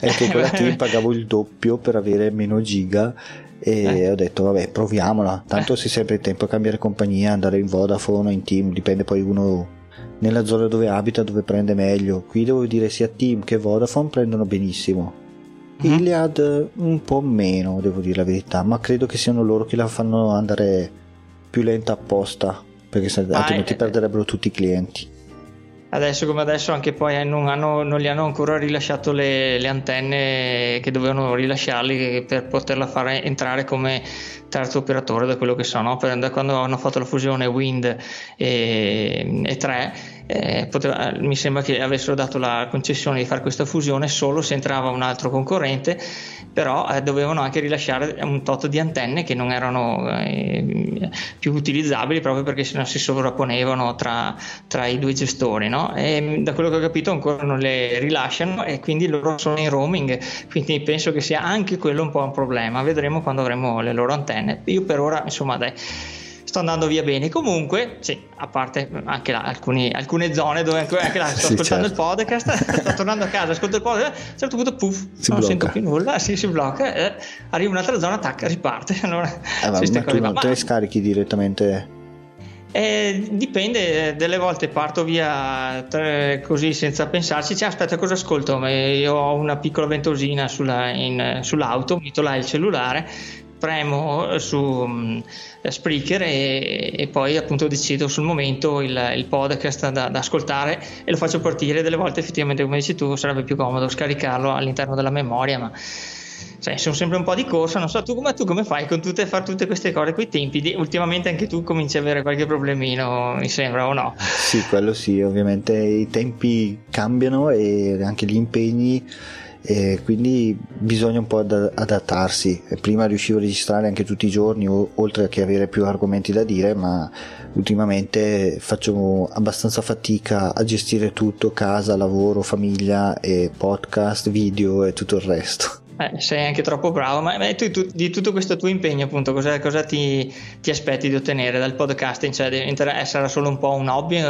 è che con la team pagavo il doppio per avere meno giga e eh. ho detto vabbè proviamola, tanto eh. si sempre il tempo a cambiare compagnia, andare in Vodafone o in team, dipende poi uno nella zona dove abita dove prende meglio. Qui devo dire sia team che Vodafone prendono benissimo. Mm-hmm. Iliad un po' meno, devo dire la verità, ma credo che siano loro che la fanno andare più lenta apposta perché ah, altrimenti eh, perderebbero tutti i clienti adesso come adesso anche poi non, hanno, non gli hanno ancora rilasciato le, le, antenne che dovevano rilasciarli per poterla fare entrare come terzo operatore da quello che so no? da quando hanno fatto la fusione Wind e, e 3 eh, poteva, mi sembra che avessero dato la concessione di fare questa fusione solo se entrava un altro concorrente però eh, dovevano anche rilasciare un tot di antenne che non erano eh, più utilizzabili proprio perché se no si sovrapponevano tra, tra i due gestori no? e da quello che ho capito ancora non le rilasciano e quindi loro sono in roaming quindi penso che sia anche quello un po' un problema vedremo quando avremo le loro antenne io per ora insomma dai sto andando via bene. Comunque, sì, a parte anche là, alcuni, alcune zone dove anche, anche là sto sì, ascoltando certo. il podcast, sto tornando a casa, ascolto il podcast, a un certo punto, puff, si non blocca. sento più nulla, sì, si blocca, eh, arriva un'altra zona, tac, riparte. Allora, eh, ma, ma tu non te le scarichi direttamente? Eh, dipende, delle volte parto via tre, così senza pensarci. Cioè, aspetta, cosa ascolto? Io ho una piccola ventosina sulla, in, sull'auto, metto là il cellulare premo su um, Spreaker e, e, poi appunto decido sul momento il, il podcast da, da, ascoltare e lo faccio partire delle volte effettivamente come dici tu sarebbe più comodo scaricarlo all'interno della memoria ma cioè, sono sempre un po' di corsa, non so tu come, tu come fai con tutte, fare tutte queste cose con i tempi, ultimamente anche tu cominci a avere qualche problemino, mi sembra o no? Sì, quello sì, ovviamente i tempi cambiano e anche gli impegni e quindi bisogna un po' adattarsi. Prima riuscivo a registrare anche tutti i giorni, oltre che avere più argomenti da dire, ma ultimamente faccio abbastanza fatica a gestire tutto, casa, lavoro, famiglia podcast, video e tutto il resto. Eh, sei anche troppo bravo, ma, ma tu, tu, di tutto questo tuo impegno, appunto, cosa, cosa ti, ti, aspetti di ottenere dal podcasting? Cioè, sarà solo un po' un hobby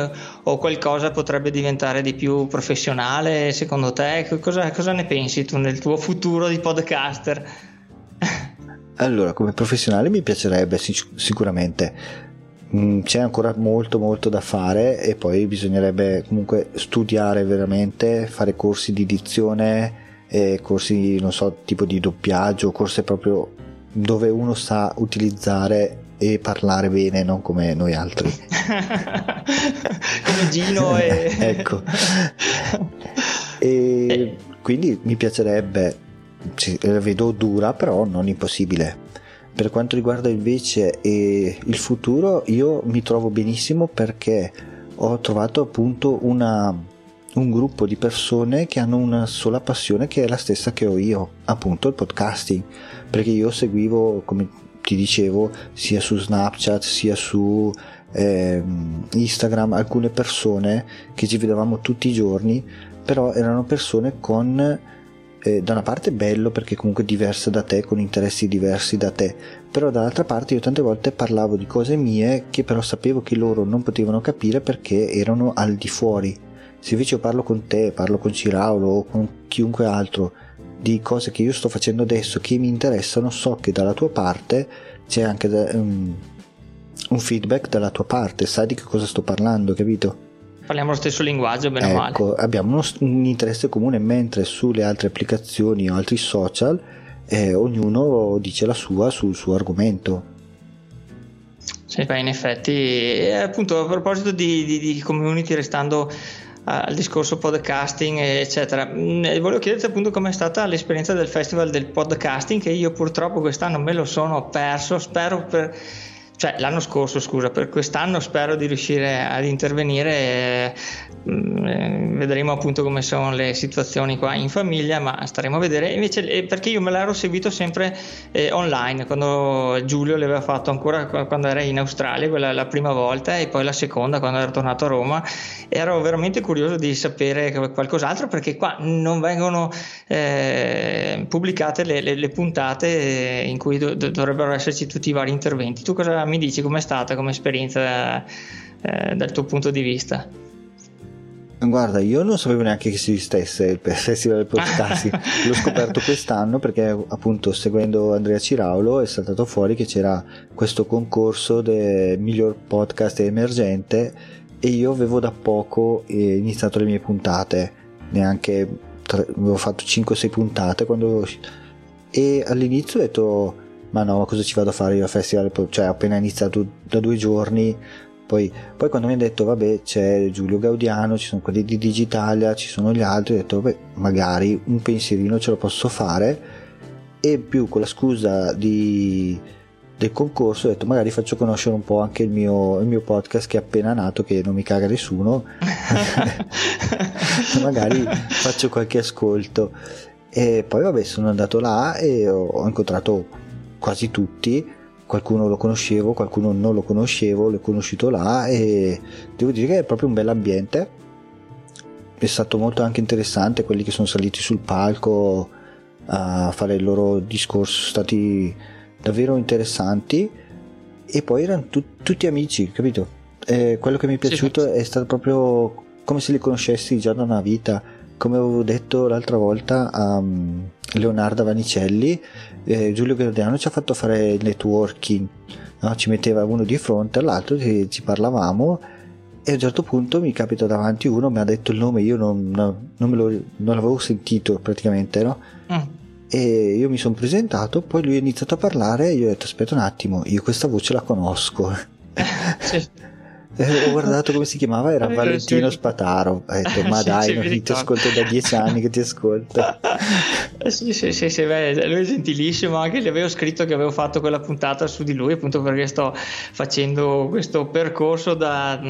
o qualcosa potrebbe diventare di più professionale secondo te? Cosa, cosa ne pensi tu nel tuo futuro di podcaster? Allora, come professionale mi piacerebbe sic- sicuramente. Mm, c'è ancora molto molto da fare e poi bisognerebbe comunque studiare veramente, fare corsi di dizione eh, corsi, non so, tipo di doppiaggio, corsi proprio dove uno sa utilizzare e parlare bene, non come noi altri. come Gino e... ecco. E eh. quindi mi piacerebbe, la vedo dura, però non impossibile. Per quanto riguarda invece eh, il futuro, io mi trovo benissimo perché ho trovato appunto una un gruppo di persone che hanno una sola passione che è la stessa che ho io, appunto il podcasting, perché io seguivo, come ti dicevo, sia su Snapchat sia su eh, Instagram alcune persone che ci vedevamo tutti i giorni, però erano persone con eh, da una parte bello perché comunque diverse da te, con interessi diversi da te, però dall'altra parte io tante volte parlavo di cose mie che però sapevo che loro non potevano capire perché erano al di fuori se invece io parlo con te, parlo con Ciraulo o con chiunque altro di cose che io sto facendo adesso che mi interessano, so che dalla tua parte c'è anche um, un feedback dalla tua parte, sai di che cosa sto parlando, capito? Parliamo lo stesso linguaggio, bene ecco, o male. Ecco, abbiamo uno, un interesse comune, mentre sulle altre applicazioni o altri social eh, ognuno dice la sua sul suo argomento. Sì, beh, in effetti, e appunto a proposito di, di, di community, restando al discorso podcasting eccetera. Mm, volevo chiederti appunto com'è stata l'esperienza del festival del podcasting che io purtroppo quest'anno me lo sono perso. Spero per cioè l'anno scorso scusa per quest'anno spero di riuscire ad intervenire Mm, eh, vedremo appunto come sono le situazioni qua in famiglia ma staremo a vedere. Invece eh, perché io me l'ero seguito sempre eh, online quando Giulio l'aveva fatto ancora quando era in Australia quella la prima volta e poi la seconda quando era tornato a Roma. Ero veramente curioso di sapere qualcos'altro perché qua non vengono eh, pubblicate le, le, le, puntate in cui do, dovrebbero esserci tutti i vari interventi. Tu cosa mi dici com'è stata come esperienza eh, dal tuo punto di vista? Guarda, io non sapevo neanche che esistesse il Festival del Podcast. L'ho scoperto quest'anno perché appunto seguendo Andrea Ciraulo è saltato fuori che c'era questo concorso del miglior podcast emergente e io avevo da poco eh, iniziato le mie puntate, neanche tre, avevo fatto 5-6 puntate quando e all'inizio ho detto ma no, cosa ci vado a fare io al festival? Cioè, appena iniziato da due giorni poi, poi, quando mi ha detto, vabbè, c'è Giulio Gaudiano, ci sono quelli di Digitalia, ci sono gli altri, ho detto, vabbè, magari un pensierino ce lo posso fare. E più con la scusa di, del concorso ho detto, magari faccio conoscere un po' anche il mio, il mio podcast che è appena nato, che non mi caga nessuno. magari faccio qualche ascolto. E poi, vabbè, sono andato là e ho incontrato quasi tutti qualcuno lo conoscevo, qualcuno non lo conoscevo, l'ho conosciuto là e devo dire che è proprio un bel ambiente. È stato molto anche interessante quelli che sono saliti sul palco a fare il loro discorso, sono stati davvero interessanti e poi erano tu- tutti amici, capito? E quello che mi è piaciuto sì. è stato proprio come se li conoscessi già da una vita, come avevo detto l'altra volta a um, Leonardo Vanicelli eh, Giulio Gardiano ci ha fatto fare il networking, no? ci metteva uno di fronte all'altro, ci, ci, parlavamo e a un certo punto mi capita davanti uno, mi ha detto il nome, io non, non, non, lo, non l'avevo sentito praticamente, no? Mm. E io mi sono presentato, poi lui ha iniziato a parlare e io ho detto aspetta un attimo, io questa voce la conosco. sì. Eh, ho guardato come si chiamava, era Valentino Spataro. Ho detto, ma dai, non ti ascolto da dieci anni che ti ascolto. sì, sì, sì, sì beh, lui è gentilissimo. Anche gli avevo scritto che avevo fatto quella puntata su di lui, appunto perché sto facendo questo percorso da,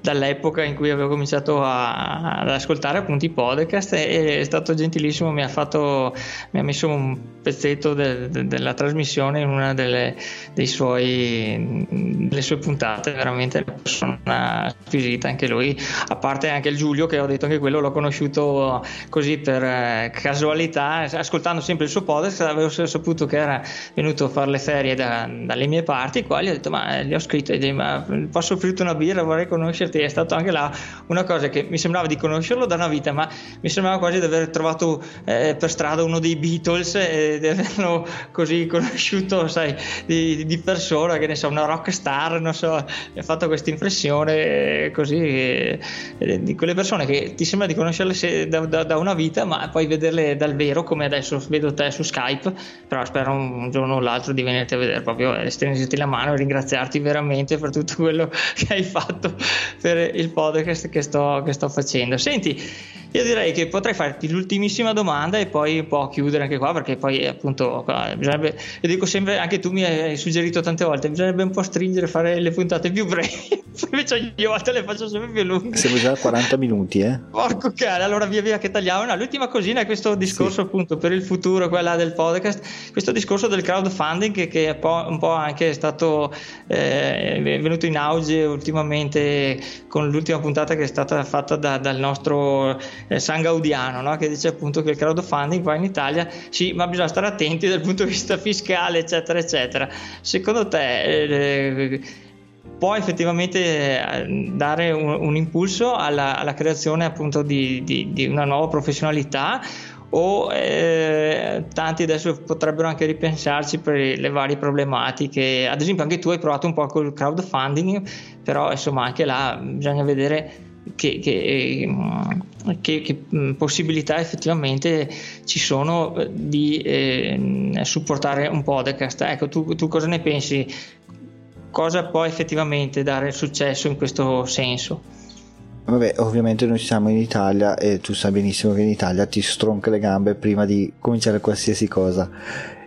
dall'epoca in cui avevo cominciato a, ad ascoltare appunto i podcast. E è stato gentilissimo, mi ha, fatto, mi ha messo un pezzetto de, de, della trasmissione in una delle, suoi, delle sue puntate, veramente una persona squisita anche lui, a parte anche il Giulio che ho detto che quello l'ho conosciuto così per eh, casualità, ascoltando sempre il suo podcast, avevo saputo che era venuto a fare le ferie da, dalle mie parti, qua gli ho detto ma gli ho scritto, ma posso offrirti una birra, vorrei conoscerti, è stato anche là una cosa che mi sembrava di conoscerlo da una vita, ma mi sembrava quasi di aver trovato eh, per strada uno dei Beatles e di averlo così conosciuto, sai, di, di persona, che ne so, una rock star, non so, mi ha fatto questa impressione così eh, di quelle persone che ti sembra di conoscerle da, da, da, una vita, ma poi vederle dal vero, come adesso vedo te su Skype, però spero un giorno o l'altro di venirti a vedere proprio, stringerti la mano e ringraziarti veramente per tutto quello che hai fatto per il podcast che sto, che sto facendo. Senti, io direi che potrei farti l'ultimissima domanda e poi un po' chiudere anche qua perché poi appunto bisognerebbe, io dico sempre, anche tu mi hai suggerito tante volte, bisognerebbe un po' stringere, fare le puntate più brevi, invece io a volte le faccio sempre più lunghe. Siamo già a 40 minuti eh. Porco cane, allora via via che tagliamo. No, l'ultima cosina è questo discorso sì. appunto per il futuro, quella del podcast, questo discorso del crowdfunding che, che è un po' anche stato eh, venuto in auge ultimamente con l'ultima puntata che è stata fatta da, dal nostro eh, San Gaudiano, no? che dice appunto che il crowdfunding qua in Italia sì, ma bisogna stare attenti dal punto di vista fiscale, eccetera, eccetera. Secondo te eh, può effettivamente eh, dare un, un impulso alla, alla, creazione appunto di, di, di una nuova professionalità o eh, tanti adesso potrebbero anche ripensarci per le varie problematiche. Ad esempio, anche tu hai provato un po' col crowdfunding, però insomma anche là bisogna vedere che, che, che, che mm, possibilità effettivamente ci sono eh, di eh, supportare un podcast. Ecco, tu, tu cosa ne pensi? Cosa può effettivamente dare successo in questo senso? Vabbè, ovviamente noi siamo in Italia e tu sai benissimo che in Italia ti stronca le gambe prima di cominciare qualsiasi cosa.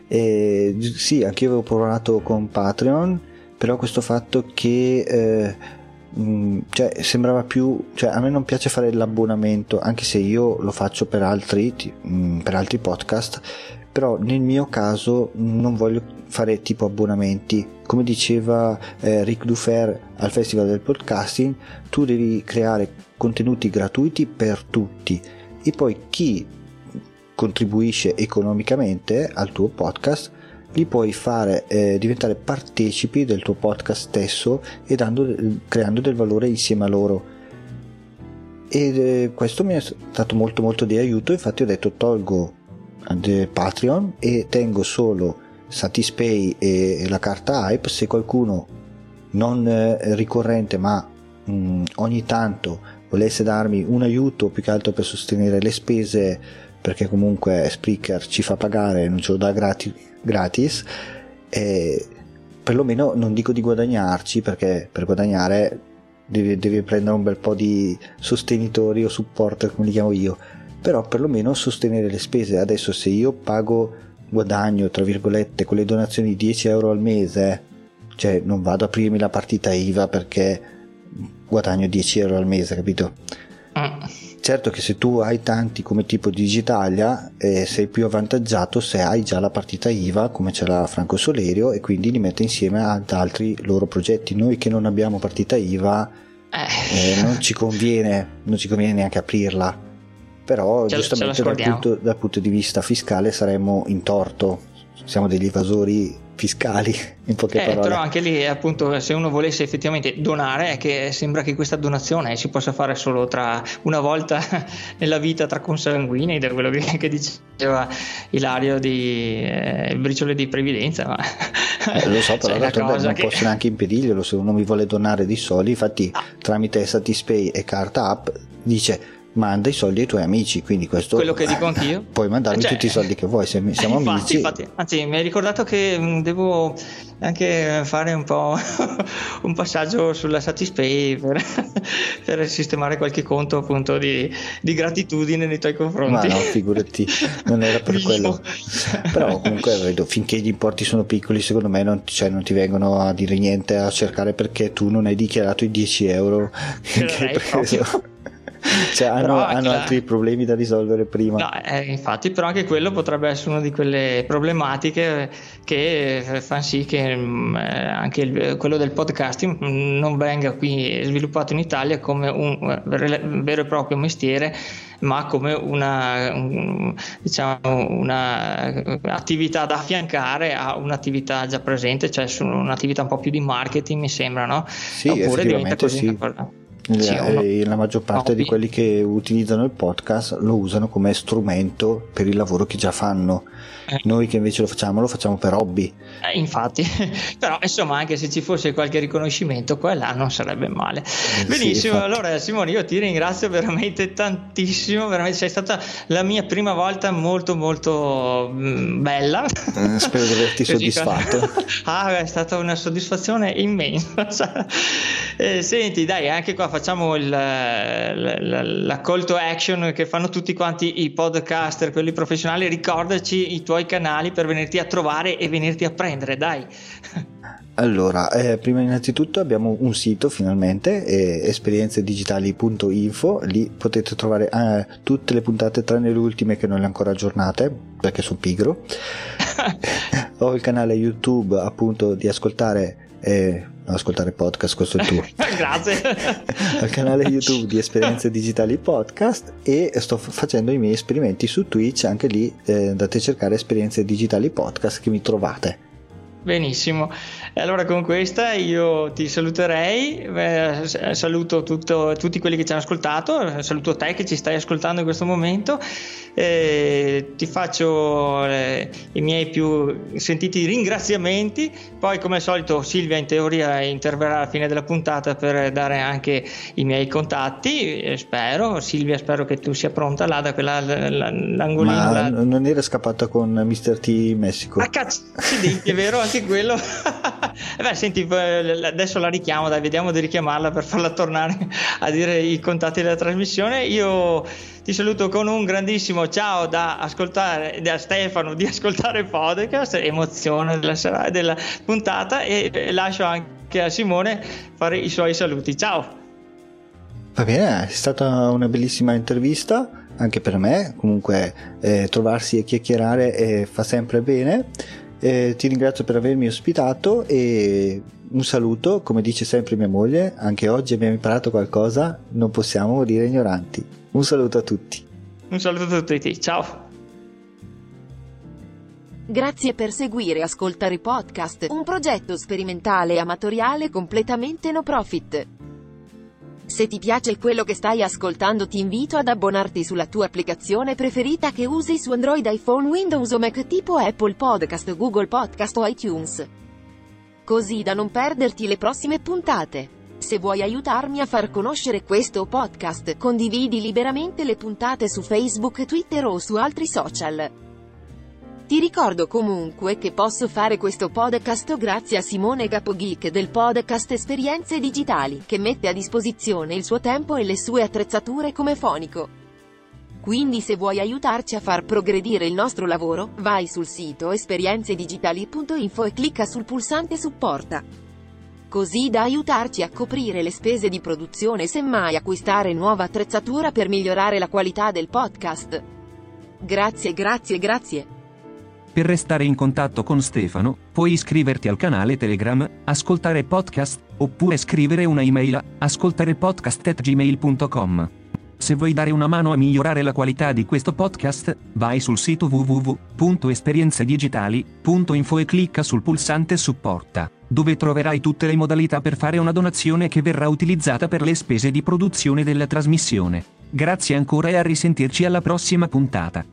E, sì, anche io avevo provato con Patreon, però questo fatto che eh, Mm, cioè, sembrava più cioè, a me non piace fare l'abbonamento anche se io lo faccio per altri, mm, per altri podcast però nel mio caso non voglio fare tipo abbonamenti. Come diceva eh, Rick Dufer al festival del podcasting tu devi creare contenuti gratuiti per tutti. E poi chi contribuisce economicamente al tuo podcast li puoi fare eh, diventare partecipi del tuo podcast stesso e dando, creando del valore insieme a loro. E eh, questo mi è stato molto molto di aiuto. Infatti ho detto tolgo Patreon e tengo solo Satispay e la carta Hype. Se qualcuno non eh, ricorrente ma mh, mm, ogni tanto volesse darmi un aiuto più che altro per sostenere le spese perché comunque Spreaker ci fa pagare non ce lo dà gratis gratis e perlomeno non dico di guadagnarci perché per guadagnare devi, devi prendere un bel po' di sostenitori o supporter come li chiamo io però perlomeno sostenere le spese. Adesso se io pago guadagno tra virgolette con le donazioni 10 euro al mese cioè non vado a aprirmi la partita IVA perché guadagno 10 euro al mese capito? Mm Certo che se tu hai tanti come tipo Digitalia eh, sei più avvantaggiato se hai già la partita IVA come ce l'ha Franco Solerio e quindi li mette insieme ad altri loro progetti. Noi che non abbiamo partita IVA eh. Eh, non, ci conviene, non ci conviene neanche aprirla, però ce giustamente dal punto, dal punto di vista fiscale saremmo in torto, siamo degli evasori fiscali in poche eh, parole. Però anche lì appunto se uno volesse effettivamente donare è che sembra che questa donazione si possa fare solo tra una volta nella vita tra consanguini da quello che, che diceva Ilario di eh, briciole di previdenza ma eh, lo so però cioè, non che... posso neanche impedirglielo se uno mi vuole donare di soldi infatti ah. tramite Satispay e Carta App dice manda i soldi ai tuoi amici, quindi questo quello che dico anch'io. Puoi mandarmi Cioè, tutti i soldi che vuoi, se siamo infatti, amici. infatti, anzi, mi hai ricordato che mh, devo anche fare un po' un passaggio sulla Satispay per, per sistemare qualche conto appunto di, di gratitudine nei tuoi Ma confronti. no, figurati, non era per quello. Però comunque vedo, finché gli importi sono piccoli, secondo me non, cioè, non ti vengono a dire niente, a cercare perché tu non hai dichiarato i 10 euro che hai preso. Cioè, hanno, hanno chiaro. altri problemi da risolvere prima. No, eh, infatti, però anche quello potrebbe essere una di quelle problematiche che fanno sì che mm, eh, anche il- quello del podcasting mm, non venga qui sviluppato in Italia come un eh, vero e proprio mestiere, ma come una, un- diciamo, una eh, attività da affiancare a un'attività già presente, cioè un'attività un po' più di marketing, mi sembra, no? Sì, effettivamente così sì. una cosa- sì, uno- eh, la maggior parte di hobby. quelli che utilizzano il podcast lo usano come strumento per il lavoro che già fanno. Eh. Noi che invece lo facciamo, lo facciamo per hobby. Eh, infatti, però insomma anche se ci fosse qualche riconoscimento qua e là non sarebbe male. sì, Benissimo, infatti. allora Simone io ti ringrazio veramente tantissimo, veramente sei stata la mia prima volta molto molto mm, bella. Eh, spero di averti soddisfatto. ah, è stata una soddisfazione immensa. Eh, senti, dai, anche qua facciamo il, la, la- la call to action che fanno tutti quanti i podcaster, quelli professionali. Ricordaci i tuoi canali per venirti a trovare e venirti a prendere, dai. Allora, eh, prima innanzitutto abbiamo un sito finalmente, eh, esperienzedigitali.info, lì potete trovare eh, tutte le puntate tranne le ultime che non le ho ancora aggiornate perché sono pigro. Ho il canale YouTube appunto di ascoltare, no, ascoltare podcast, questo è il tuo. Grazie. al canale YouTube di Esperienze Digitali Podcast e sto facendo i miei esperimenti su Twitch, anche lì eh, andate a cercare Esperienze Digitali Podcast che mi trovate. Benissimo, e allora con questa io ti saluterei, eh, saluto tutto- tutti quelli che ci hanno ascoltato, saluto te che ci stai ascoltando in questo momento, eh, ti faccio eh, i miei più sentiti ringraziamenti, poi come al solito Silvia in teoria interverrà alla fine della puntata per dare anche i miei contatti, spero, Silvia spero che tu sia pronta là da quella, l'angolino. Ma là. non era scappata con Mr. T Messico? Ah cazzo, accidenti, è vero anche quello. Eh Beh, senti, eh, adesso la richiamo, dai, vediamo di richiamarla per farla tornare a dire i contatti della trasmissione. Io ti saluto con un grandissimo ciao da ascoltare da Stefano di ascoltare podcast, emozione della, della puntata e eh, lascio anche a Simone fare i suoi saluti. Ciao. Va bene, è stata una bellissima intervista anche per me, comunque eh, trovarsi e chiacchierare eh, fa sempre bene. Eh, ti ringrazio per avermi ospitato e un saluto, come dice sempre mia moglie, anche oggi abbiamo imparato qualcosa, non possiamo morire ignoranti. Un saluto a tutti. Un saluto a tutti, ciao. Grazie per seguire Ascoltare Podcast, un progetto sperimentale e amatoriale completamente no profit. Se ti piace quello che stai ascoltando ti invito ad abbonarti sulla tua applicazione preferita che usi su Android, iPhone, Windows o Mac tipo Apple Podcast, Google Podcast o iTunes. Così da non perderti le prossime puntate. Se vuoi aiutarmi a far conoscere questo podcast, condividi liberamente le puntate su Facebook, Twitter o su altri social. Ti ricordo comunque che posso fare questo podcast grazie a Simone Capogeek del podcast Esperienze Digitali, che mette a disposizione il suo tempo e le sue attrezzature come fonico. Quindi se vuoi aiutarci a far progredire il nostro lavoro, vai sul sito esperienzedigitali.info e clicca sul pulsante supporta. Così da aiutarci a coprire le spese di produzione e semmai acquistare nuova attrezzatura per migliorare la qualità del podcast. Grazie grazie grazie. Per restare in contatto con Stefano, puoi iscriverti al canale Telegram, ascoltare podcast, oppure scrivere una email a ascoltarepodcast.gmail.com. Se vuoi dare una mano a migliorare la qualità di questo podcast, vai sul sito www.esperienzedigitali.info e clicca sul pulsante supporta, dove troverai tutte le modalità per fare una donazione che verrà utilizzata per le spese di produzione della trasmissione. Grazie ancora e a risentirci alla prossima puntata.